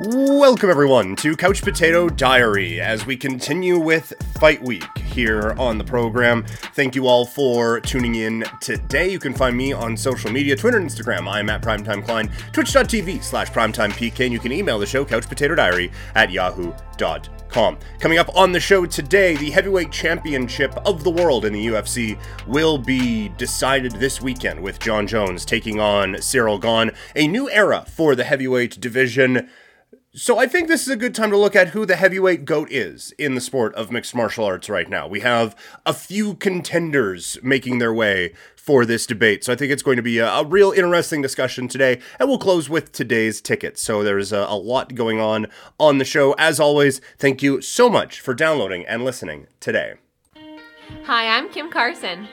Welcome, everyone, to Couch Potato Diary as we continue with Fight Week here on the program. Thank you all for tuning in today. You can find me on social media Twitter and Instagram. I'm at Primetime Klein, twitch.tv slash primetimepk, and you can email the show, couchpotatodiary at yahoo.com. Coming up on the show today, the heavyweight championship of the world in the UFC will be decided this weekend with Jon Jones taking on Cyril Gane. A new era for the heavyweight division. So I think this is a good time to look at who the heavyweight goat is in the sport of mixed martial arts right now. We have a few contenders making their way for this debate. So I think it's going to be a, a real interesting discussion today. And we'll close with today's ticket. So there's a, a lot going on on the show. As always, thank you so much for downloading and listening today. Hi, I'm Kim Carson,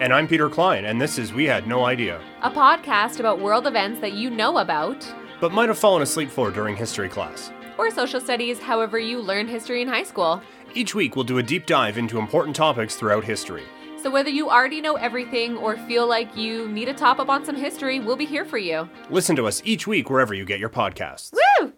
And I'm Peter Klein, and this is We Had No Idea, a podcast about world events that you know about, but might have fallen asleep for during history class. or social studies, however you learned history in high school. Each week, we'll do a deep dive into important topics throughout history. So whether you already know everything or feel like you need a top up on some history, we'll be here for you. Listen to us each week wherever you get your podcasts. Woo!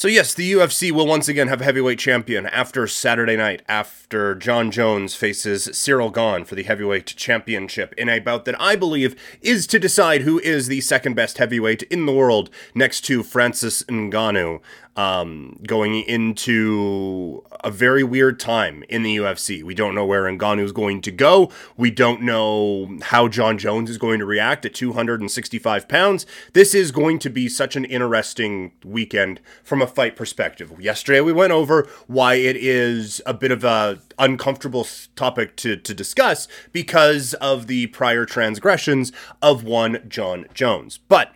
So yes, the UFC will once again have a heavyweight champion after Saturday night, after Jon Jones faces Cyril Gane for the heavyweight championship in a bout that I believe is to decide who is the second best heavyweight in the world, next to Francis Ngannou. Um, going into a very weird time in the UFC. We don't know where Ngannou is going to go. We don't know how Jon Jones is going to react at 265 pounds. This is going to be such an interesting weekend from a fight perspective. Yesterday we went over why it is a bit of a uncomfortable topic to, to discuss because of the prior transgressions of one Jon Jones. But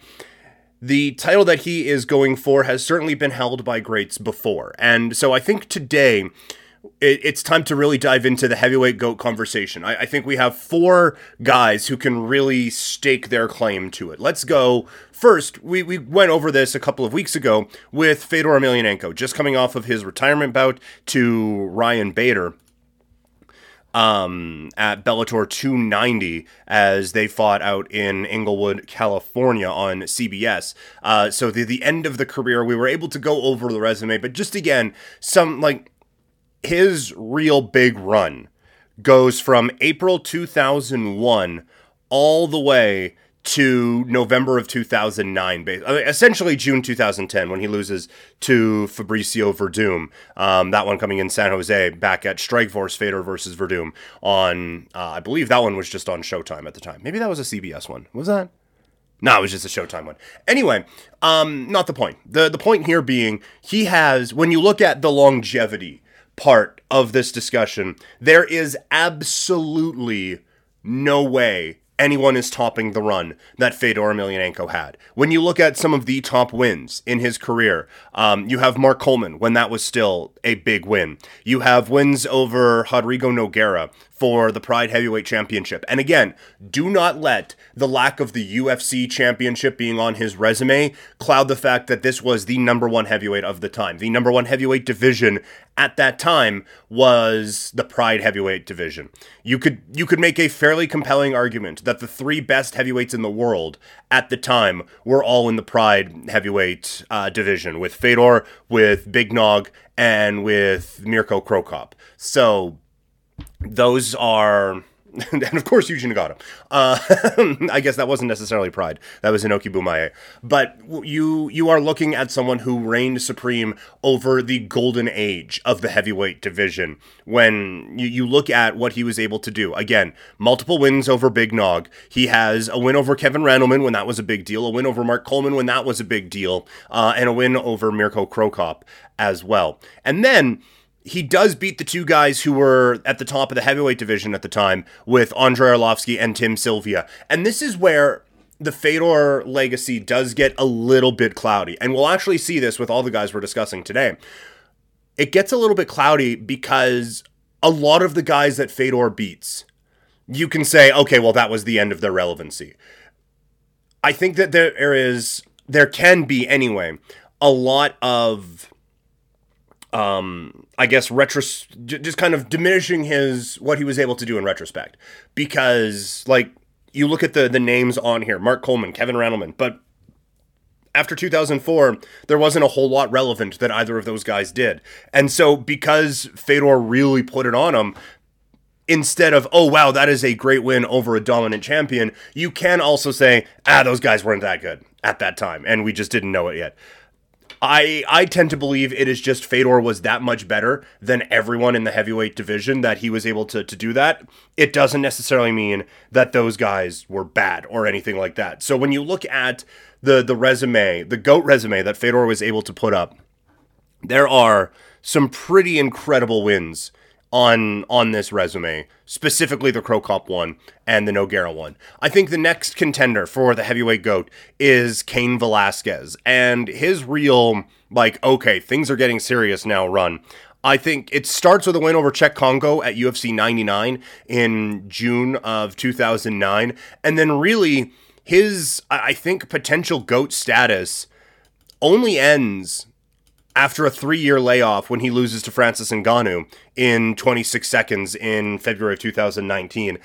the title that he is going for has certainly been held by greats before. And so I think today it, it's time to really dive into the heavyweight GOAT conversation. I, I think we have four guys who can really stake their claim to it. Let's go. First, we, we went over this a couple of weeks ago with Fedor Emelianenko, just coming off of his retirement bout to Ryan Bader um, at Bellator 290 as they fought out in Inglewood, California on CBS. Uh, so the the end of the career, we were able to go over the resume, but just again, some like his real big run goes from April 2001 all the way to November of 2009, ba- uh, essentially June 2010 when he loses to Fabricio Werdum. Um, that one coming in San Jose back at Strikeforce Fedor versus Werdum on, uh, I believe that one was just on Showtime at the time. Maybe that was a CBS one. Was that? No, it was just a Showtime one. Anyway, um, not the point. The the point here being he has when you look at the longevity part of this discussion, there is absolutely no way anyone is topping the run that Fedor Emelianenko had. When you look at some of the top wins in his career, um, you have Mark Coleman when that was still a big win. You have wins over Rodrigo Nogueira for the Pride Heavyweight Championship. And again, do not let the lack of the UFC Championship being on his resume cloud the fact that this was the number one heavyweight of the time. The number one heavyweight division at that time was the Pride Heavyweight division. You could you could make a fairly compelling argument that the three best heavyweights in the world at the time were all in the Pride Heavyweight uh, division with Fedor, with Big Nog, and with Mirko Cro Cop. So those are and of course Yuji Nagata. Uh, I guess that wasn't necessarily Pride. That was Inoki Bom-Ba-Ye. But you you are looking at someone who reigned supreme over the golden age of the heavyweight division. When you, you look at what he was able to do, again, multiple wins over Big Nog. He has a win over Kevin Randleman when that was a big deal, a win over Mark Coleman when that was a big deal, uh, and a win over Mirko Cro Cop as well. And then he does beat the two guys who were at the top of the heavyweight division at the time with Andrei Arlovsky and Tim Sylvia. And this is where the Fedor legacy does get a little bit cloudy. And we'll actually see this with all the guys we're discussing today. It gets a little bit cloudy because a lot of the guys that Fedor beats, you can say, okay, well, that was the end of their relevancy. I think that there is, there can be anyway, a lot of um, I guess retros just kind of diminishing his what he was able to do in retrospect because like you look at the the names on here Mark Coleman Kevin Randleman but after 2004, there wasn't a whole lot relevant that either of those guys did. And so, because Fedor really put it on him, instead of, oh, wow, that is a great win over a dominant champion, you can also say, ah, those guys weren't that good at that time, and we just didn't know it yet. I I tend to believe it is just Fedor was that much better than everyone in the heavyweight division that he was able to to do that. It doesn't necessarily mean that those guys were bad or anything like that. So when you look at the the resume, the goat resume that Fedor was able to put up, there are some pretty incredible wins on on this resume, specifically the Cro Cop one and the Nogueira one. I think the next contender for the heavyweight goat is Cain Velasquez and his real like okay, things are getting serious now run. I think it starts with a win over Cheick Kongo at UFC 99 in June of 2009 and then really his I think potential goat status only ends after a three year layoff when he loses to Francis Ngannou in 26 seconds in February of 2019.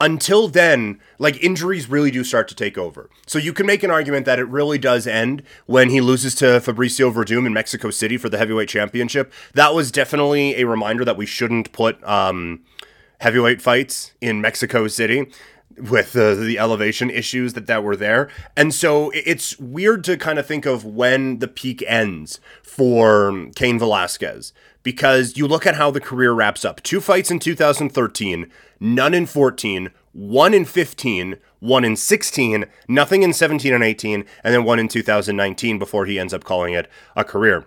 Until then, like injuries really do start to take over. So you can make an argument that it really does end when he loses to Fabricio Werdum in Mexico City for the heavyweight championship. That was definitely a reminder that we shouldn't put um, heavyweight fights in Mexico City with the the elevation issues that that were there. And so it's weird to kind of think of when the peak ends for Cain Velasquez because you look at how the career wraps up. Two fights in 2013, none in 14, one in 15, one in 16, nothing in 17 and 18, and then one in 2019 before he ends up calling it a career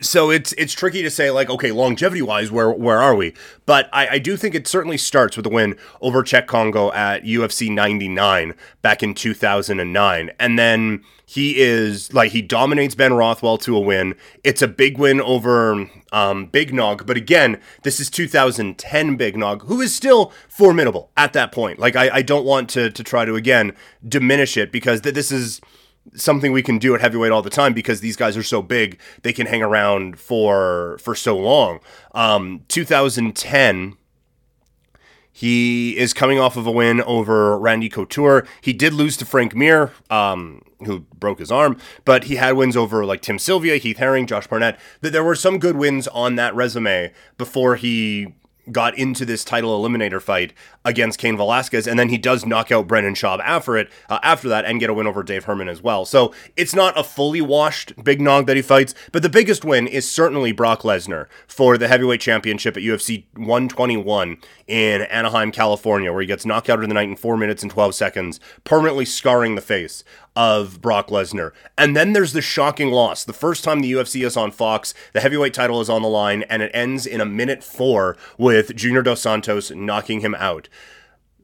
so it's it's tricky to say like okay longevity wise where where are we? But I, I do think it certainly starts with the win over Cheick Kongo at UFC 99 back in 2009 and then he is like he dominates Ben Rothwell to a win. It's a big win over um, Big Nog. But again this is 2010 Big Nog who is still formidable at that point. Like I, I don't want to to try to again diminish it because th- this is something we can do at heavyweight all the time because these guys are so big they can hang around for for so long um 2010 he is coming off of a win over Randy Couture. He did lose to Frank Mir, um, who broke his arm, but he had wins over like Tim Sylvia, Heath Herring, Josh Barnett. That There were some good wins on that resume before he got into this title eliminator fight against Cain Velasquez, and then he does knock out Brendan Schaub after it, uh, after that, and get a win over Dave Herman as well. So it's not a fully washed Big Nog that he fights, but the biggest win is certainly Brock Lesnar for the heavyweight championship at UFC 121 in Anaheim, California, where he gets knocked out in the night in four minutes and 12 seconds, permanently scarring the face of Brock Lesnar. And then there's the shocking loss. The first time the UFC is on Fox, the heavyweight title is on the line, and it ends in a minute four with Junior Dos Santos knocking him out.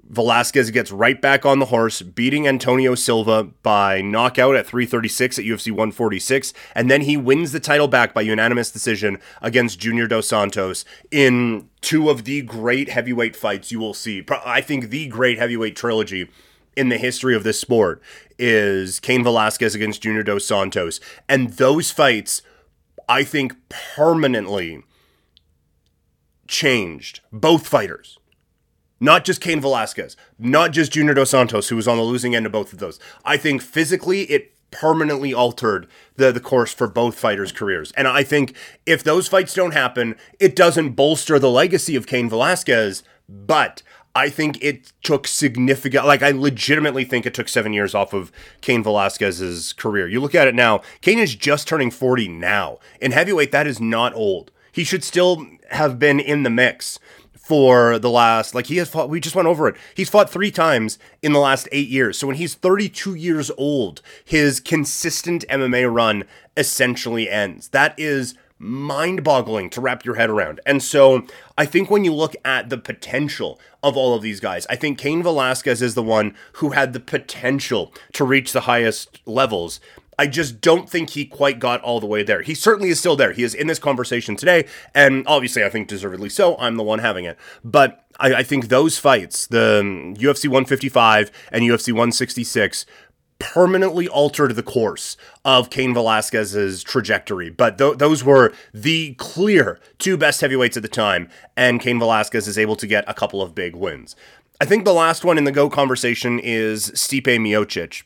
Velasquez gets right back on the horse, beating Antonio Silva by knockout at 336 at UFC 146, and then he wins the title back by unanimous decision against Junior Dos Santos in two of the great heavyweight fights you will see. I think the great heavyweight trilogy in the history of this sport is Cain Velasquez against Junior Dos Santos. And those fights, I think, permanently changed both fighters. Not just Cain Velasquez, not just Junior Dos Santos, who was on the losing end of both of those. I think physically it permanently altered the, the course for both fighters' careers. And I think if those fights don't happen, it doesn't bolster the legacy of Cain Velasquez, but I think it took significant, like, I legitimately think it took seven years off of Cain Velasquez's career. You look at it now, Cain is just turning 40 now. In heavyweight, that is not old. He should still have been in the mix for the last, like, he has fought, we just went over it. He's fought three times in the last eight years. So when he's 32 years old, his consistent MMA run essentially ends. That is mind boggling to wrap your head around. And so I think when you look at the potential of all of these guys, I think Cain Velasquez is the one who had the potential to reach the highest levels. I just don't think he quite got all the way there. He certainly is still there. He is in this conversation today, and obviously, I think deservedly so. I'm the one having it. But I, I think those fights, the um, UFC 155 and UFC 166, permanently altered the course of Cain Velasquez's trajectory. But th- those were the clear two best heavyweights at the time, and Cain Velasquez is able to get a couple of big wins. I think the last one in the GO conversation is Stipe Miocic.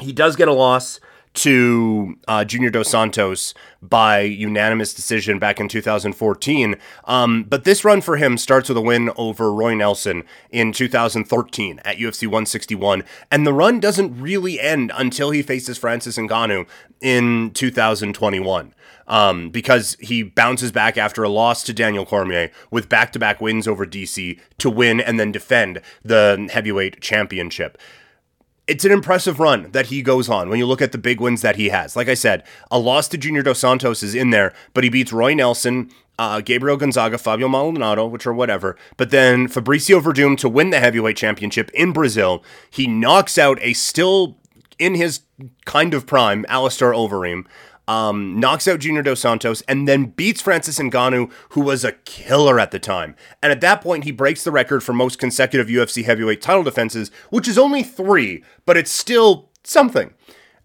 He does get a loss to uh, Junior Dos Santos by unanimous decision back in 2014. Um, but this run for him starts with a win over Roy Nelson in 2013 at UFC 161. And the run doesn't really end until he faces Francis Ngannou in 2021. Um, because he bounces back after a loss to Daniel Cormier with back to back wins over DC to win and then defend the heavyweight championship it's an impressive run that he goes on when you look at the big wins that he has. Like I said, a loss to Junior Dos Santos is in there, but he beats Roy Nelson, uh, Gabriel Gonzaga, Fabio Maldonado, which are whatever. But then Fabricio Werdum to win the heavyweight championship in Brazil. He knocks out a still in his kind of prime, Alistair Overeem um, knocks out Junior Dos Santos, and then beats Francis Ngannou, who was a killer at the time. And at that point, he breaks the record for most consecutive UFC heavyweight title defenses, which is only three, but it's still something.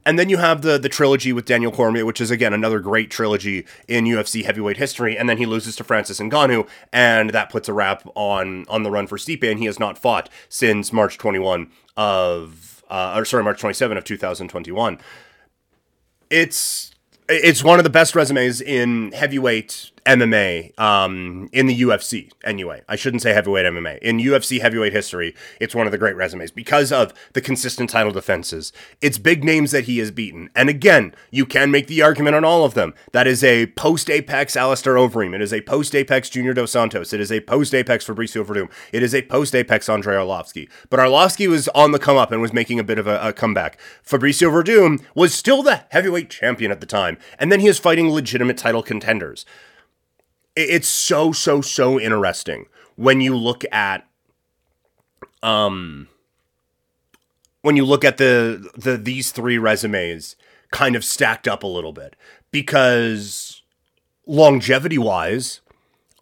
And then you have the the trilogy with Daniel Cormier, which is again another great trilogy in UFC heavyweight history. And then he loses to Francis Ngannou, and that puts a wrap on on the run for Stipe. And he has not fought since March 21 of, uh, or sorry, March 27 of 2021. It's it's one of the best resumes in heavyweight MMA um, in the UFC. Anyway, I shouldn't say heavyweight MMA. In UFC heavyweight history, it's one of the great resumes because of the consistent title defenses. It's big names that he has beaten. And again, you can make the argument on all of them. That is a post Apex Alistair Overeem. It is a post Apex Junior Dos Santos. It is a post Apex Fabricio Werdum. It is a post Apex Andrei Arlovsky. But Arlovsky was on the come up and was making a bit of a, a comeback. Fabricio Werdum was still the heavyweight champion at the time. And then he is fighting legitimate title contenders it's so so so interesting when you look at um when you look at the the these three resumes kind of stacked up a little bit because longevity wise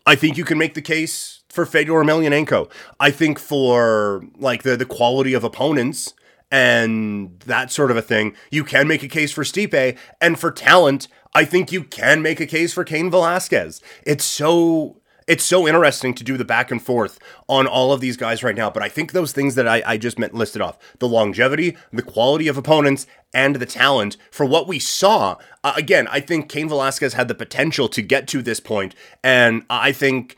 I think you can make the case for Fedor Emelianenko. I think for like the the quality of opponents and that sort of a thing, you can make a case for Stipe and for talent I think you can make a case for Cain Velasquez. It's so it's so interesting to do the back and forth on all of these guys right now. But I think those things that I, I just meant listed off the longevity, the quality of opponents, and the talent for what we saw. Uh, again, I think Cain Velasquez had the potential to get to this point, and I think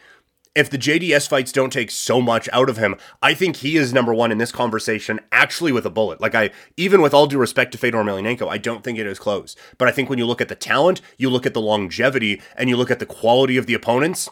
if the JDS fights don't take so much out of him, I think he is number one in this conversation, actually with a bullet. Like I, even with all due respect to Fedor Emelianenko, I don't think it is close. But I think when you look at the talent, you look at the longevity, and you look at the quality of the opponents,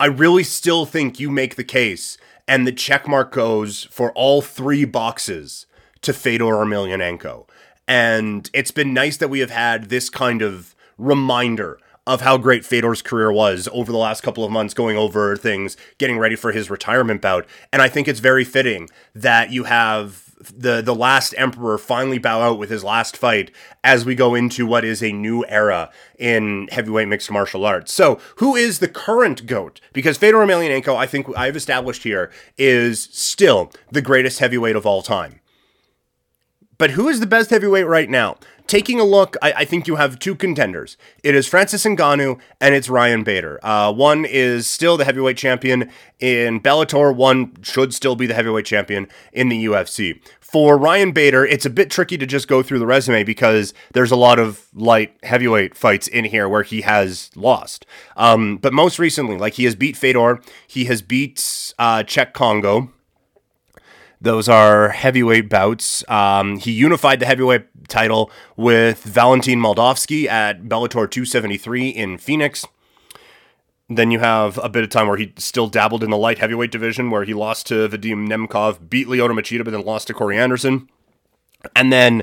I really still think you make the case, and the checkmark goes for all three boxes to Fedor Emelianenko. And it's been nice that we have had this kind of reminder of how great Fedor's career was over the last couple of months, going over things, getting ready for his retirement bout. And I think it's very fitting that you have the the last emperor finally bow out with his last fight as we go into what is a new era in heavyweight mixed martial arts. So, who is the current goat? Because Fedor Emelianenko, I think I've established here, is still the greatest heavyweight of all time. But who is the best heavyweight right now? taking a look, I, I, think you have two contenders. It is Francis Ngannou and it's Ryan Bader. Uh, one is still the heavyweight champion in Bellator. One should still be the heavyweight champion in the UFC. For Ryan Bader, it's a bit tricky to just go through the resume because there's a lot of light heavyweight fights in here where he has lost. Um, but most recently, like he has beat Fedor, he has beat uh, Cheick Kongo. Those are heavyweight bouts. Um, he unified the heavyweight title with Valentin Moldavsky at Bellator 273 in Phoenix. Then you have a bit of time where he still dabbled in the light heavyweight division, where he lost to Vadim Nemkov, beat Lyoto Machida, but then lost to Corey Anderson. And then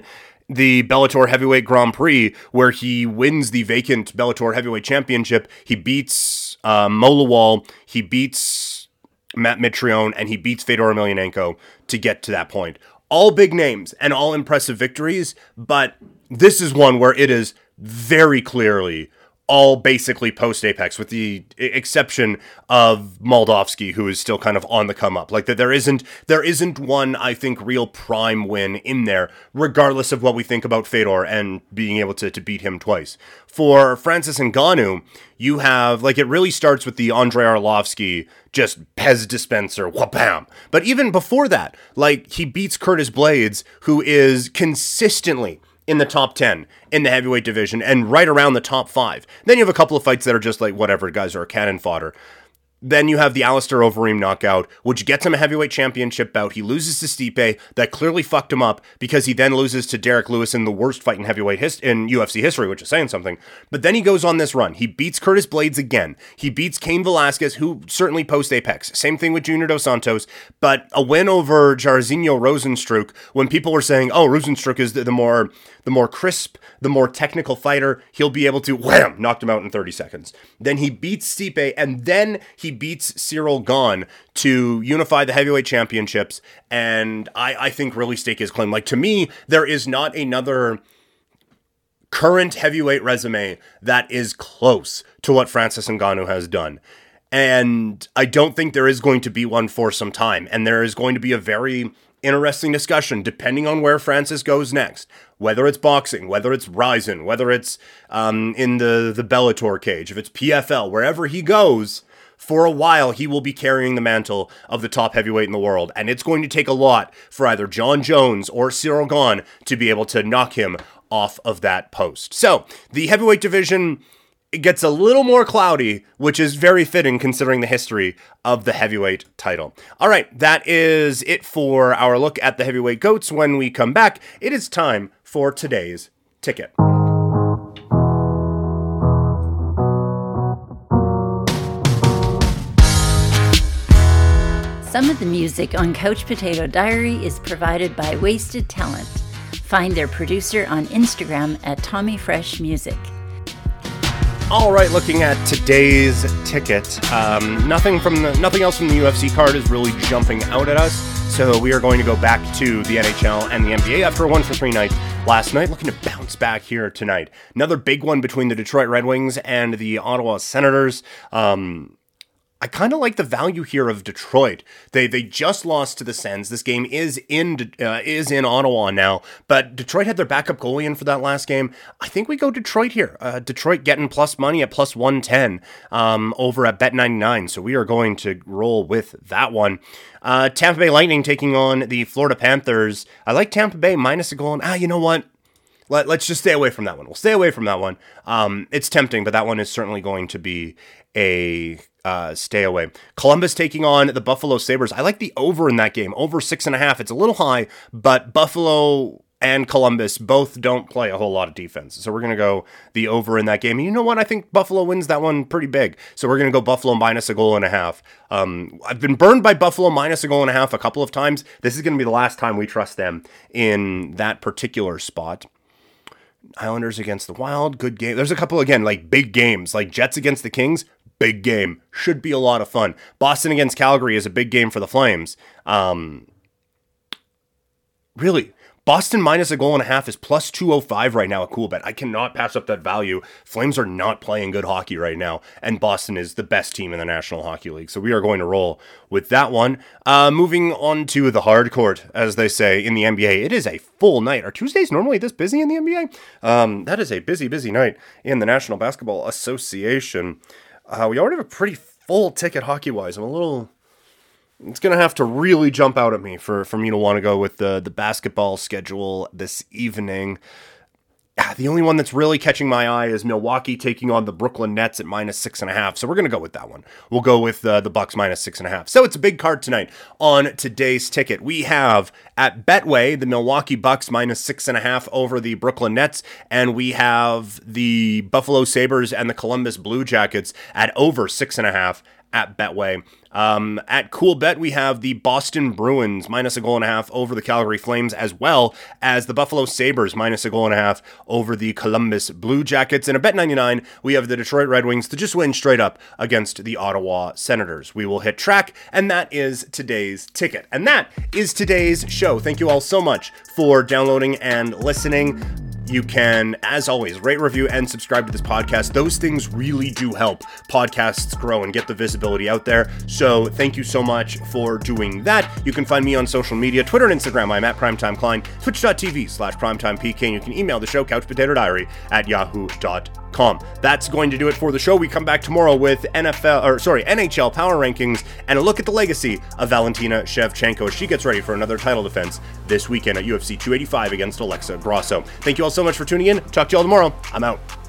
the Bellator Heavyweight Grand Prix, where he wins the vacant Bellator Heavyweight Championship. He beats uh, Mo Lawal. He beats Matt Mitrione, and he beats Fedor Emelianenko to get to that point. All big names and all impressive victories, but this is one where it is very clearly all basically post Apex, with the exception of Moldavsky, who is still kind of on the come up. Like that, there isn't there isn't one I think real prime win in there, regardless of what we think about Fedor and being able to to beat him twice. For Francis Ngannou, you have like it really starts with the Andrei Arlovsky just Pez dispenser, wham. But even before that, like he beats Curtis Blaydes, who is consistently in the top 10 in the heavyweight division and right around the top five. Then you have a couple of fights that are just like whatever, guys are cannon fodder. Then you have the Alistair Overeem knockout, which gets him a heavyweight championship bout. He loses to Stipe. That clearly fucked him up because he then loses to Derrick Lewis in the worst fight in heavyweight in UFC history, which is saying something. But then he goes on this run. He beats Curtis Blaydes again. He beats Cain Velasquez, who certainly post Apex. Same thing with Junior Dos Santos. But a win over Jairzinho Rozenstruik when people were saying, "Oh, Rozenstruik is the, the more the more crisp, the more technical fighter. He'll be able to wham knocked him out in 30 seconds." Then he beats Stipe, and then he beats Cyril Gane to unify the heavyweight championships, and I, I think really stake his claim. Like to me, there is not another current heavyweight resume that is close to what Francis Ngannou has done. And I don't think there is going to be one for some time. And there is going to be a very interesting discussion depending on where Francis goes next. Whether it's boxing, whether it's Rizin, whether it's um, in the, the Bellator cage, if it's PFL, wherever he goes, for a while he will be carrying the mantle of the top heavyweight in the world. And it's going to take a lot for either Jon Jones or Cyril Gane to be able to knock him off of that post. So the heavyweight division it gets a little more cloudy, which is very fitting considering the history of the heavyweight title. All right, that is it for our look at the heavyweight goats. When we come back, it is time for today's ticket. Some of the music on Couch Potato Diary is provided by Wasted Talent. Find their producer on Instagram at Tommy Fresh Music. All right, looking at today's ticket, um, nothing from the nothing else from the UFC card is really jumping out at us. So we are going to go back to the NHL and the NBA after a one for three night last night. Looking to bounce back here tonight. Another big one between the Detroit Red Wings and the Ottawa Senators. Um, I kind of like the value here of Detroit. They they just lost to the Sens. This game is in uh, is in Ottawa now, but Detroit had their backup goalie in for that last game. I think we go Detroit here. Uh, Detroit getting plus money at plus one ten um, over at Bet ninety nine. So we are going to roll with that one. Uh, Tampa Bay Lightning taking on the Florida Panthers. I like Tampa Bay minus a goal. And, ah, you know what? Let, us just stay away from that one. We'll stay away from that one. Um, it's tempting, but that one is certainly going to be a uh, stay away. Columbus taking on the Buffalo Sabres. I like the over in that game, over six and a half. It's a little high, but Buffalo and Columbus both don't play a whole lot of defense. So we're going to go the over in that game. And you know what? I think Buffalo wins that one pretty big. So we're going to go Buffalo minus a goal and a half. Um, I've been burned by Buffalo minus a goal and a half a couple of times. This is going to be the last time we trust them in that particular spot. Islanders against the Wild, good game. There's a couple again like big games, like Jets against the Kings, big game. Should be a lot of fun. Boston against Calgary is a big game for the Flames. Um, really, Boston minus a goal and a half is plus 205 right now at Coolbet. I cannot pass up that value. Flames are not playing good hockey right now, and Boston is the best team in the National Hockey League. So we are going to roll with that one. Uh, moving on to the hard court, as they say in the NBA. It is a full night. Are Tuesdays normally this busy in the NBA? Um, that is a busy, busy night in the National Basketball Association. Uh, we already have a pretty full ticket hockey wise. I'm a little. It's gonna have to really jump out at me for, for me to want to go with the the basketball schedule this evening. Ah, the only one that's really catching my eye is Milwaukee taking on the Brooklyn Nets at minus six and a half. So we're gonna go with that one. We'll go with uh, the Bucks minus six and a half. So it's a big card tonight on today's ticket. We have at Betway the Milwaukee Bucks minus six and a half over the Brooklyn Nets, and we have the Buffalo Sabres and the Columbus Blue Jackets at over six and a half at Betway. Um, at Coolbet, we have the Boston Bruins minus a goal and a half over the Calgary Flames, as well as the Buffalo Sabres minus a goal and a half over the Columbus Blue Jackets. And a Bet 99, we have the Detroit Red Wings to just win straight up against the Ottawa Senators. We will hit track, and that is today's ticket. And that is today's show. Thank you all so much for downloading and listening You can, as always, rate, review, and subscribe to this podcast. Those things really do help podcasts grow and get the visibility out there. So thank you so much for doing that. You can find me on social media, Twitter and Instagram. I'm at Primetime Klein, twitch.tv slash primetimepk, and you can email the show, couchpotatodiary at yahoo.com. That's going to do it for the show. We come back tomorrow with NFL, or sorry, NHL power rankings and a look at the legacy of Valentina Shevchenko she gets ready for another title defense this weekend at UFC 285 against Alexa Grasso. Thank you all so much for tuning in. Talk to you all tomorrow. I'm out.